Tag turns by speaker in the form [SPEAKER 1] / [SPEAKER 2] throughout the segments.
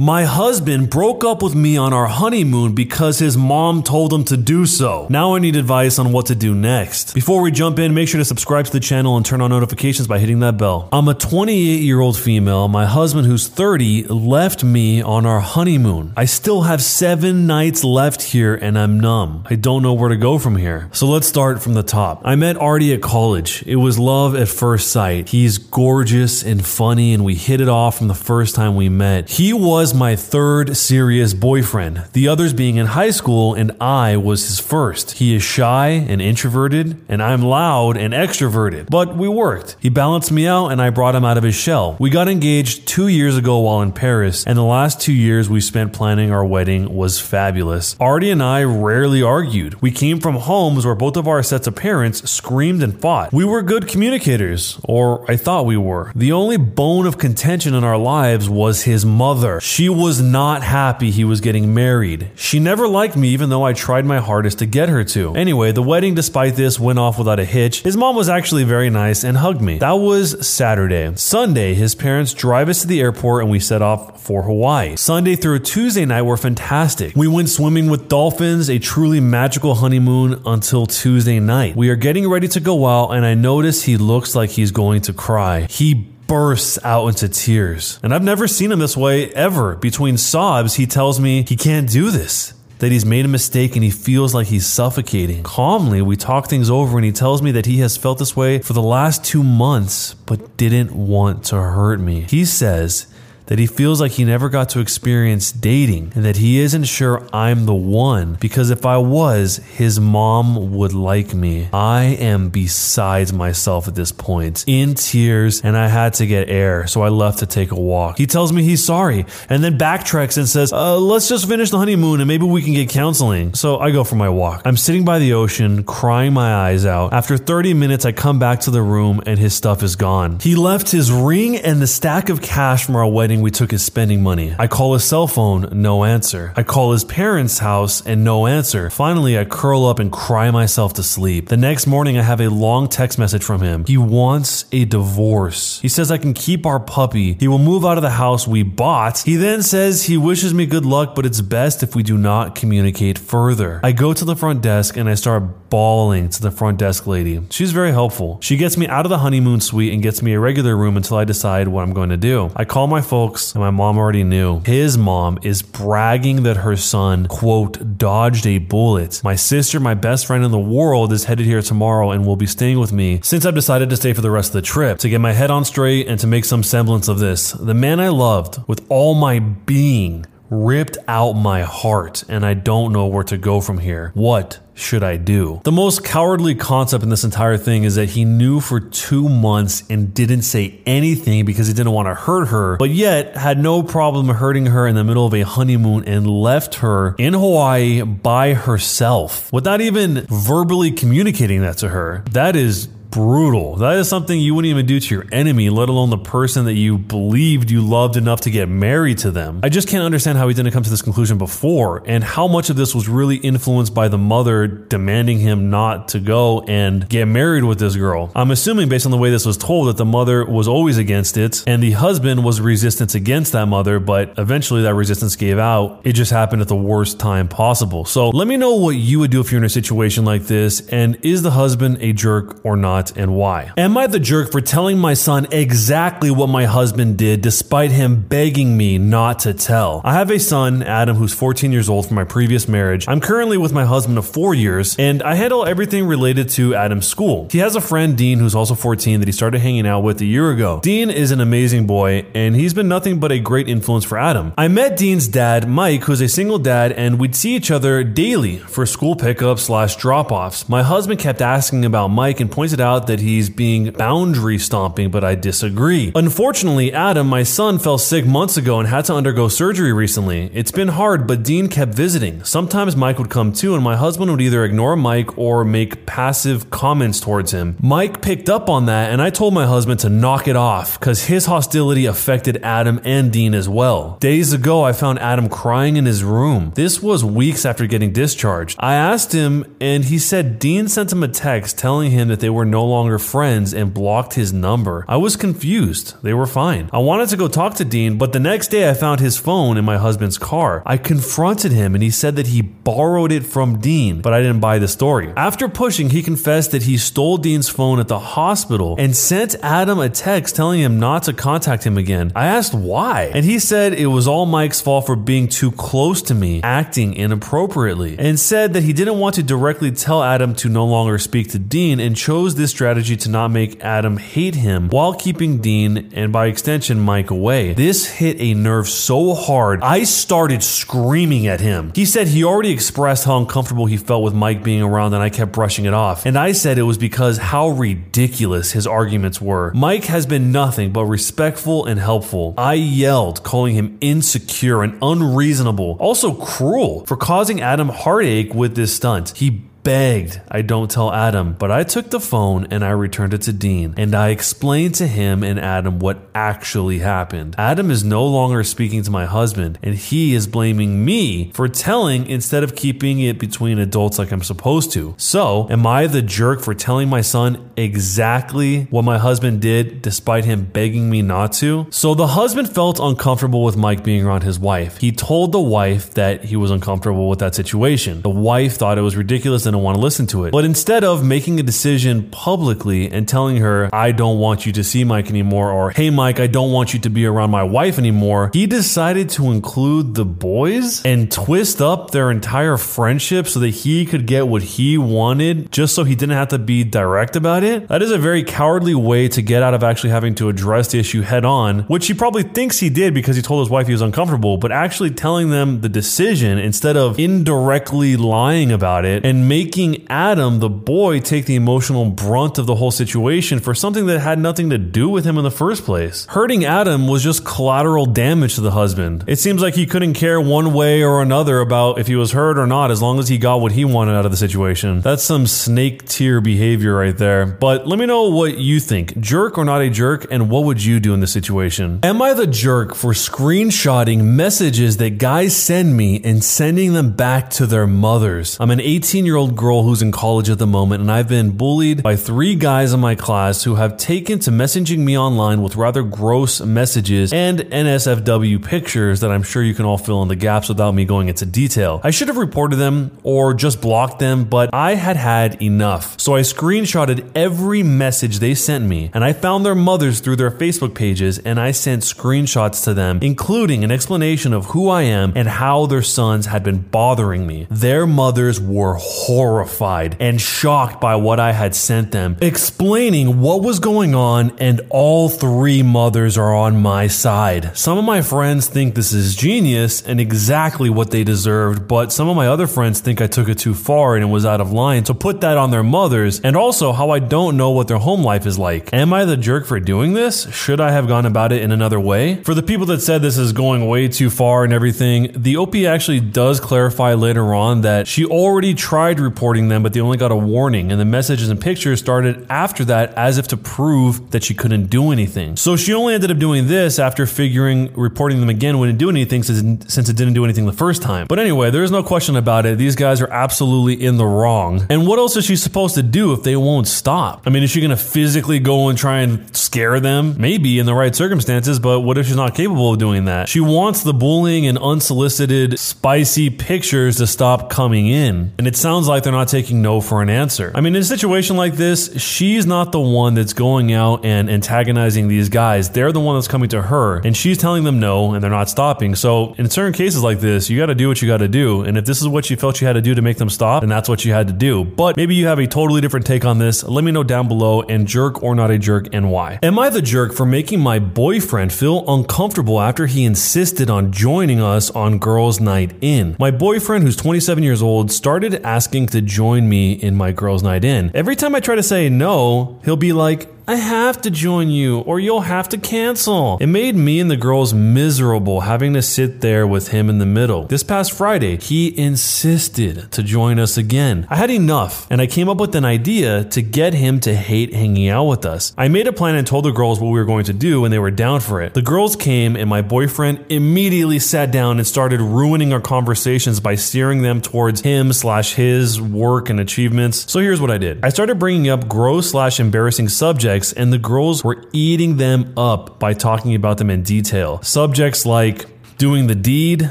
[SPEAKER 1] My husband broke up with me on our honeymoon because his mom told him to do so. Now I need advice on what to do next. Before we jump in, make sure to subscribe to the channel and turn on notifications by hitting that bell. I'm a 28 year old female. My husband, who's 30, left me on our honeymoon. I still have seven nights left here and I'm numb. I don't know where to go from here. So let's start from the top. I met Artie at college. It was love at first sight. He's gorgeous and funny, and we hit it off from the first time we met. He was my third serious boyfriend, the others being in high school, and I was his first. He is shy and introverted, and I'm loud and extroverted. But we worked. He balanced me out, and I brought him out of his shell. We got engaged two years ago while in Paris, and the last two years we spent planning our wedding was fabulous. Artie and I rarely argued. We came from homes where both of our sets of parents screamed and fought. We were good communicators, or I thought we were. The only bone of contention in our lives was his mother. She was not happy he was getting married. She never liked me, even though I tried my hardest to get her to. Anyway, the wedding, despite this, went off without a hitch. His mom was actually very nice and hugged me. That was Saturday. Sunday, his parents drive us to the airport and we set off for Hawaii. Sunday through Tuesday night were fantastic. We went swimming with dolphins, a truly magical honeymoon until Tuesday night. We are getting ready to go out, and I notice he looks like he's going to cry. He bursts out into tears. And I've never seen him this way ever. Between sobs, he tells me he can't do this. That he's made a mistake and he feels like he's suffocating. Calmly, we talk things over and he tells me that he has felt this way for the last two months, but didn't want to hurt me. He says that he feels like he never got to experience dating and that he isn't sure I'm the one because if I was, his mom would like me. I am besides myself at this point, in tears, and I had to get air, so I left to take a walk. He tells me he's sorry and then backtracks and says, uh, Let's just finish the honeymoon and maybe we can get counseling. So I go for my walk. I'm sitting by the ocean, crying my eyes out. After 30 minutes, I come back to the room and his stuff is gone. He left his ring and the stack of cash from our wedding we took his spending money. I call his cell phone, no answer. I call his parents' house and no answer. Finally, I curl up and cry myself to sleep. The next morning, I have a long text message from him. He wants a divorce. He says I can keep our puppy. He will move out of the house we bought. He then says he wishes me good luck, but it's best if we do not communicate further. I go to the front desk and I start bawling to the front desk lady. She's very helpful. She gets me out of the honeymoon suite and gets me a regular room until I decide what I'm going to do. I call my folks and my mom already knew. His mom is bragging that her son, quote, dodged a bullet. My sister, my best friend in the world, is headed here tomorrow and will be staying with me since I've decided to stay for the rest of the trip to get my head on straight and to make some semblance of this. The man I loved with all my being ripped out my heart, and I don't know where to go from here. What should I do? The most cowardly concept in this entire thing is that he knew for two months and didn't say anything because he didn't want to hurt her, but yet had no problem hurting her in the middle of a honeymoon and left her in Hawaii by herself without even verbally communicating that to her. That is brutal. That is something you wouldn't even do to your enemy, let alone the person that you believed you loved enough to get married to them. I just can't understand how he didn't come to this conclusion before and how much of this was really influenced by the mother demanding him not to go and get married with this girl. I'm assuming, based on the way this was told, that the mother was always against it and the husband was resistance against that mother, but eventually that resistance gave out. It just happened at the worst time possible. So let me know what you would do if you're in a situation like this and is the husband a jerk or not? And why? Am I the jerk for telling my son exactly what my husband did despite him begging me not to tell? I have a son, Adam, who's 14 years old from my previous marriage. I'm currently with my husband of four years, and I handle everything related to Adam's school. He has a friend, Dean, who's also 14, that he started hanging out with a year ago. Dean is an amazing boy, and he's been nothing but a great influence for Adam. I met Dean's dad, Mike, who's a single dad, and we'd see each other daily for school pickups slash drop offs. My husband kept asking about Mike and pointed out that he's being boundary stomping, but I disagree. Unfortunately, Adam, my son, fell sick months ago and had to undergo surgery recently. It's been hard, but Dean kept visiting. Sometimes Mike would come too, and my husband would either ignore Mike or make passive comments towards him. Mike picked up on that, and I told my husband to knock it off because his hostility affected Adam and Dean as well. Days ago, I found Adam crying in his room. This was weeks after getting discharged. I asked him, and he said Dean sent him a text telling him that they were no no longer friends and blocked his number. I was confused. They were fine. I wanted to go talk to Dean, but the next day I found his phone in my husband's car. I confronted him and he said that he borrowed it from Dean, but I didn't buy the story. After pushing, he confessed that he stole Dean's phone at the hospital and sent Adam a text telling him not to contact him again. I asked why, and he said it was all Mike's fault for being too close to me, acting inappropriately, and said that he didn't want to directly tell Adam to no longer speak to Dean and chose this strategy to not make Adam hate him while keeping Dean and by extension Mike away. This hit a nerve so hard, I started screaming at him. He said he already expressed how uncomfortable he felt with Mike being around and I kept brushing it off. And I said it was because how ridiculous his arguments were. Mike has been nothing but respectful and helpful. I yelled, calling him insecure and unreasonable, also cruel, for causing Adam heartache with this stunt. He begged I don't tell Adam, but I took the phone and I returned it to Dean and I explained to him and Adam what actually happened. Adam is no longer speaking to my husband and he is blaming me for telling instead of keeping it between adults like I'm supposed to. So, am I the jerk for telling my son exactly what my husband did despite him begging me not to? So, the husband felt uncomfortable with Mike being around his wife. He told the wife that he was uncomfortable with that situation. The wife thought it was ridiculous didn't want to listen to it. But instead of making a decision publicly and telling her, I don't want you to see Mike anymore, or hey, Mike, I don't want you to be around my wife anymore, he decided to include the boys and twist up their entire friendship so that he could get what he wanted just so he didn't have to be direct about it. That is a very cowardly way to get out of actually having to address the issue head on, which he probably thinks he did because he told his wife he was uncomfortable, but actually telling them the decision instead of indirectly lying about it and making making Adam, the boy, take the emotional brunt of the whole situation for something that had nothing to do with him in the first place. Hurting Adam was just collateral damage to the husband. It seems like he couldn't care one way or another about if he was hurt or not as long as he got what he wanted out of the situation. That's some snake tier behavior right there. But let me know what you think. Jerk or not a jerk, and what would you do in this situation? Am I the jerk for screenshotting messages that guys send me and sending them back to their mothers? I'm an 18 year old old girl who's in college at the moment, and I've been bullied by three guys in my class who have taken to messaging me online with rather gross messages and NSFW pictures that I'm sure you can all fill in the gaps without me going into detail. I should have reported them or just blocked them, but I had had enough. So I screenshotted every message they sent me, and I found their mothers through their Facebook pages, and I sent screenshots to them, including an explanation of who I am and how their sons had been bothering me. Their mothers were horrible horrified and shocked by what I had sent them, explaining what was going on, and all three mothers are on my side. Some of my friends think this is genius and exactly what they deserved, but some of my other friends think I took it too far and it was out of line. So put that on their mothers, and also how I don't know what their home life is like. Am I the jerk for doing this? Should I have gone about it in another way? For the people that said this is going way too far and everything, the OP actually does clarify later on that she already tried reporting them, but they only got a warning, and the messages and pictures started after that as if to prove that she couldn't do anything. So she only ended up doing this after figuring reporting them again wouldn't do anything since, since it didn't do anything the first time. But anyway, there's no question about it. These guys are absolutely in the wrong. And what else is she supposed to do if they won't stop? I mean, is she going to physically go and try and scare them? Maybe in the right circumstances, but what if she's not capable of doing that? She wants the bullying and unsolicited, spicy pictures to stop coming in. And it sounds like they're not taking no for an answer. I mean, in a situation like this, she's not the one that's going out and antagonizing these guys. They're the one that's coming to her, and she's telling them no, and they're not stopping. So, in certain cases like this, you got to do what you got to do. And if this is what you felt you had to do to make them stop, then that's what you had to do. But maybe you have a totally different take on this. Let me know down below, and jerk or not a jerk, and why. Am I the jerk for making my boyfriend feel uncomfortable after he insisted on joining us on girls' night in? My boyfriend, who's 27 years old, started asking to join me in my girls' night in. Every time I try to say no, he'll be like, I have to join you or you'll have to cancel. It made me and the girls miserable having to sit there with him in the middle. This past Friday, he insisted to join us again. I had enough and I came up with an idea to get him to hate hanging out with us. I made a plan and told the girls what we were going to do and they were down for it. The girls came and my boyfriend immediately sat down and started ruining our conversations by steering them towards him slash his work and achievements. So here's what I did. I started bringing up gross slash embarrassing subjects and the girls were eating them up by talking about them in detail. Subjects like doing the deed,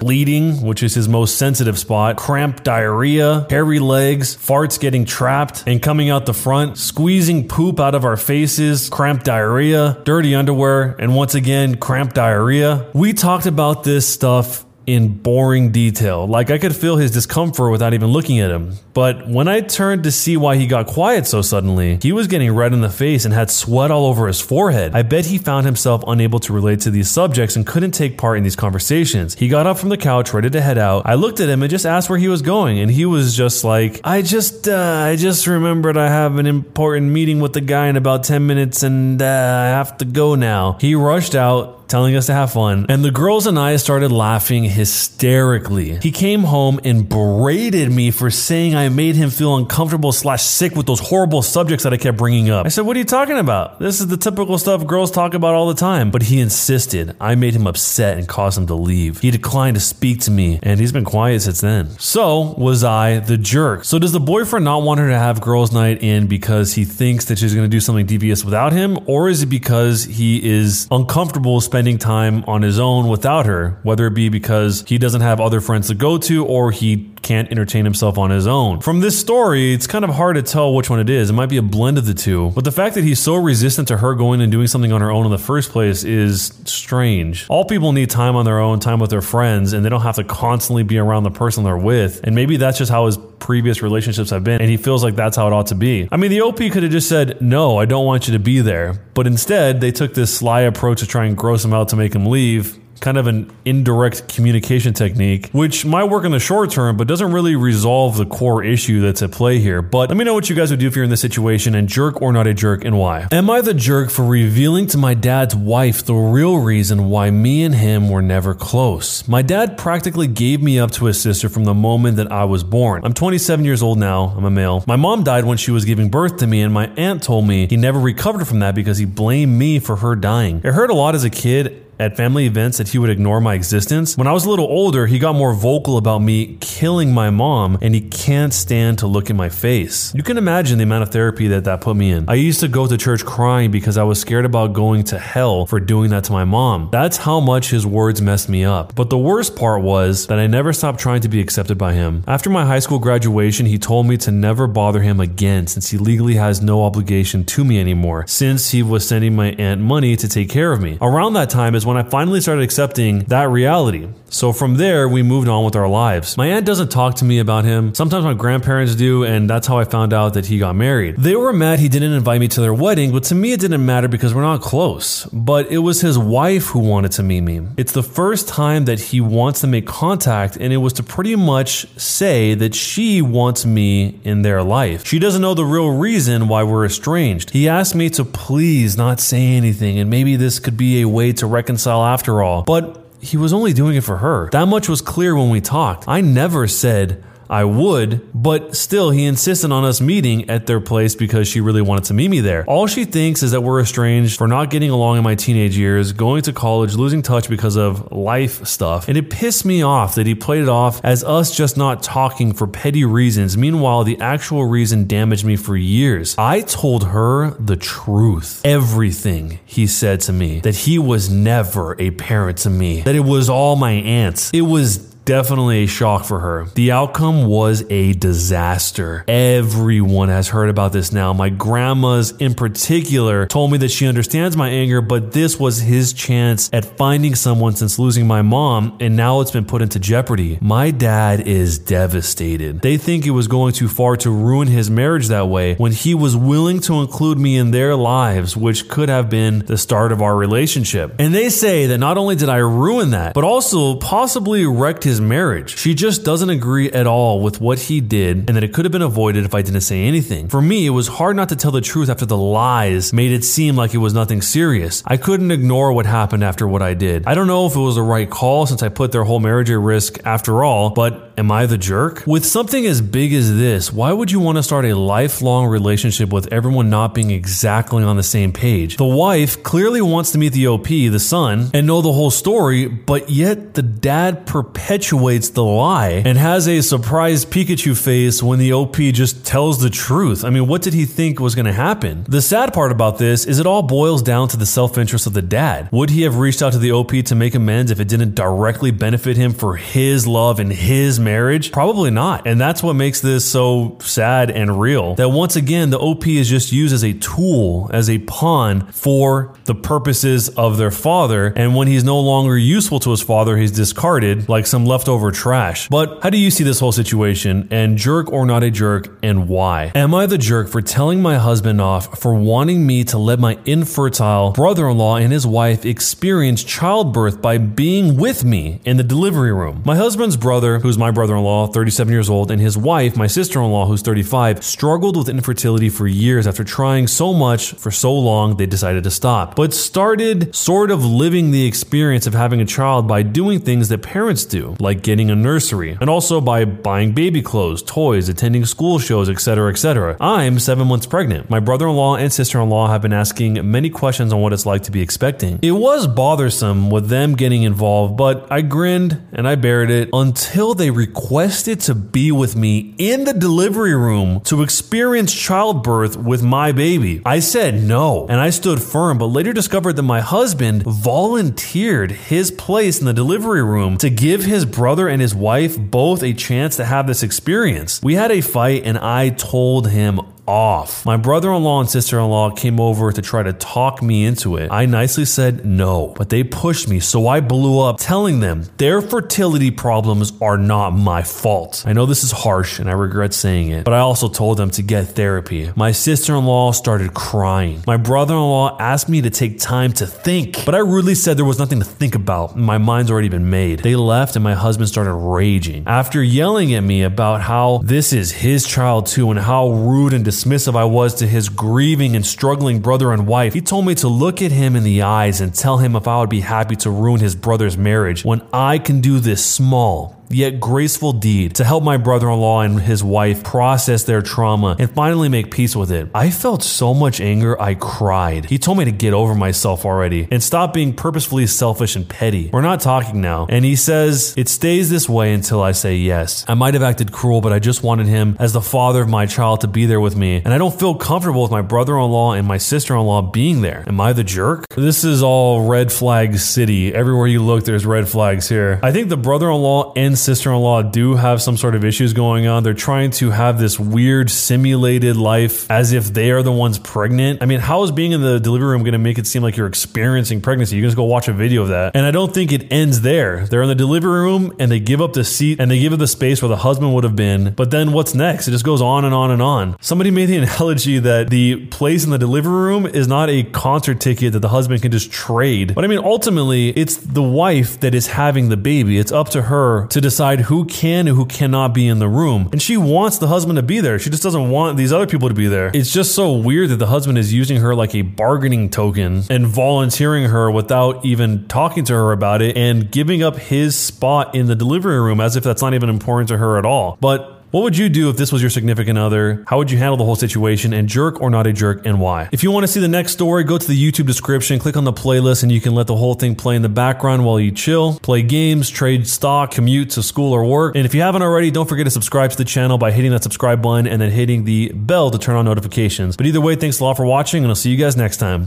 [SPEAKER 1] bleeding, which is his most sensitive spot, cramp diarrhea, hairy legs, farts getting trapped and coming out the front, squeezing poop out of our faces, cramp diarrhea, dirty underwear, and once again, cramp diarrhea. We talked about this stuff in boring detail. Like I could feel his discomfort without even looking at him. But when I turned to see why he got quiet so suddenly, he was getting red in the face and had sweat all over his forehead. I bet he found himself unable to relate to these subjects and couldn't take part in these conversations. He got up from the couch ready to head out. I looked at him and just asked where he was going and he was just like, "I just uh, I just remembered I have an important meeting with the guy in about 10 minutes and uh, I have to go now." He rushed out telling us to have fun, and the girls and I started laughing hysterically. He came home and berated me for saying I made him feel uncomfortable slash sick with those horrible subjects that I kept bringing up. I said, What are you talking about? This is the typical stuff girls talk about all the time. But he insisted. I made him upset and caused him to leave. He declined to speak to me, and he's been quiet since then. So was I the jerk. So does the boyfriend not want her to have girls' night in because he thinks that she's going to do something devious without him, or is it because he is uncomfortable spending spending time on his own without her, whether it be because he doesn't have other friends to go to or he can't entertain himself on his own. From this story, it's kind of hard to tell which one it is. It might be a blend of the two. But the fact that he's so resistant to her going and doing something on her own in the first place is strange. All people need time on their own, time with their friends, and they don't have to constantly be around the person they're with. And maybe that's just how his previous relationships have been, and he feels like that's how it ought to be. I mean, the OP could have just said, No, I don't want you to be there. But instead, they took this sly approach to try and gross him out to make him leave kind of an indirect communication technique, which might work in the short term, but doesn't really resolve the core issue that's at play here. But let me know what you guys would do if you're in this situation and jerk or not a jerk and why. Am I the jerk for revealing to my dad's wife the real reason why me and him were never close? My dad practically gave me up to his sister from the moment that I was born. I'm 27 years old now, I'm a male. My mom died when she was giving birth to me, and my aunt told me he never recovered from that because he blamed me for her dying. It hurt a lot as a kid at family events that he would ignore my existence. When I was a little older, he got more vocal about me killing my mom, and he can't stand to look in my face. You can imagine the amount of therapy that that put me in. I used to go to church crying because I was scared about going to hell for doing that to my mom. That's how much his words messed me up. But the worst part was that I never stopped trying to be accepted by him. After my high school graduation, he told me to never bother him again since he legally has no obligation to me anymore, since he was sending my aunt money to take care of me. Around that time is when I finally started accepting that reality. So from there, we moved on with our lives. My aunt doesn't talk to me about him. Sometimes my grandparents do, and that's how I found out that he got married. They were mad he didn't invite me to their wedding, but to me it didn't matter because we're not close. But it was his wife who wanted to meet me. It's the first time that he wants to make contact, and it was to pretty much say that she wants me in their life. She doesn't know the real reason why we're estranged. He asked me to please not say anything, and maybe this could be a way to reconcile after all. But he was only doing it for her. That much was clear when we talked. I never said, I would, but still, he insisted on us meeting at their place because she really wanted to meet me there. All she thinks is that we're estranged for not getting along in my teenage years, going to college, losing touch because of life stuff. And it pissed me off that he played it off as us just not talking for petty reasons. Meanwhile, the actual reason damaged me for years. I told her the truth. Everything he said to me, that he was never a parent to me, that it was all my aunts. It was definitely a shock for her. The outcome was a disaster. Everyone has heard about this now. My grandma's, in particular, told me that she understands my anger, but this was his chance at finding someone since losing my mom, and now it's been put into jeopardy. My dad is devastated. They think it was going too far to ruin his marriage that way when he was willing to include me in their lives, which could have been the start of our relationship. And they say that not only did I ruin that, but also possibly wrecked his his marriage. She just doesn't agree at all with what he did and that it could have been avoided if I didn't say anything. For me, it was hard not to tell the truth after the lies made it seem like it was nothing serious. I couldn't ignore what happened after what I did. I don't know if it was the right call since I put their whole marriage at risk after all, but am I the jerk? With something as big as this, why would you want to start a lifelong relationship with everyone not being exactly on the same page? The wife clearly wants to meet the OP, the son, and know the whole story, but yet the dad perpetuates the lie and has a surprised Pikachu face when the OP just tells the truth. I mean, what did he think was going to happen? The sad part about this is it all boils down to the self interest of the dad. Would he have reached out to the OP to make amends if it didn't directly benefit him for his love and his marriage? Probably not. And that's what makes this so sad and real. That once again, the OP is just used as a tool, as a pawn for the purposes of their father. And when he's no longer useful to his father, he's discarded like some leftover trash. But how do you see this whole situation? And jerk or not a jerk, and why? Am I the jerk for telling my husband off for wanting me to let my infertile brother in law and his wife experience childbirth by being with me in the delivery room? My husband's brother, who's my brother in law, 37 years old, and his wife, my sister in law, who's 35, struggled with infertility for years after trying so much for so long they decided to stop, but started sort of living the experience of having a child by doing things that parents do, like getting a nursery, and also by buying baby clothes, toys, attending school shows, etc., etc. I'm seven months pregnant. My brother in law and sister in law have been asking many questions on what it's like to be expecting. It was bothersome with them getting involved, but I grinned and I buried it until they requested to be with me in the delivery room to experience childbirth with my baby. I said no, and I stood firm, but later discovered that my husband volunteered his place in the delivery room to give his brother and his wife both a chance to have this experience. We had a fight, and I told him off. My brother in law and sister in law came over to try to talk me into it. I nicely said no, but they pushed me, so I blew up telling them their fertility problems are not my fault. I know this is harsh and I regret saying it, but I also told them to get therapy. My sister in law started crying. My brother in law asked me to take time to think, but I rudely said there was nothing to think about. My mind's already been made. They left and my husband started raging. After yelling at me about how this is his child too and how rude and dismissive I was to his grieving and struggling brother and wife, he told me to look at him in the eyes and tell him if I would be happy to ruin his brother's marriage when I can do this small, yet graceful deed to help my brother in law and his wife process their trauma and finally make peace with it. I felt so much anger, I cried. He told me to get over myself already and stop being purposefully selfish and petty. We're not talking now. And he says, It stays this way until I say yes. I might have acted cruel, but I just wanted him as the father of my child to be there with me. And I don't feel comfortable with my brother in law and my sister in law being there. Am I the jerk? This is all red flag city. Everywhere you look, there's red flags here. I think the brother in law and sister in law do have some sort of issues going on. They're trying to have this weird simulated life as if they are the ones pregnant. I mean, how is being in the delivery room going to make it seem like you're experiencing pregnancy? You can just go watch a video of that. And I don't think it ends there. They're in the delivery room and they give up the seat and they give up the space where the husband would have been. But then what's next? It just goes on and on and on. Somebody made the analogy that the place in the delivery room is not a concert ticket that the husband can just trade. But I mean, ultimately, it's the wife that is having the baby. It's up to her to decide who can and who cannot be in the room. And she wants the husband to be there. She just doesn't want these other people to be there. It's just so weird that the husband is using her like a bargaining token and volunteering her without even talking to her about it and giving up his spot in the delivery room as if that's not even important to her at all. But what would you do if this was your significant other? How would you handle the whole situation? And jerk or not a jerk, and why? If you want to see the next story, go to the YouTube description, click on the playlist, and you can let the whole thing play in the background while you chill, play games, trade stock, commute to school or work. And if you haven't already, don't forget to subscribe to the channel by hitting that subscribe button and then hitting the bell to turn on notifications. But either way, thanks a lot for watching, and I'll see you guys next time.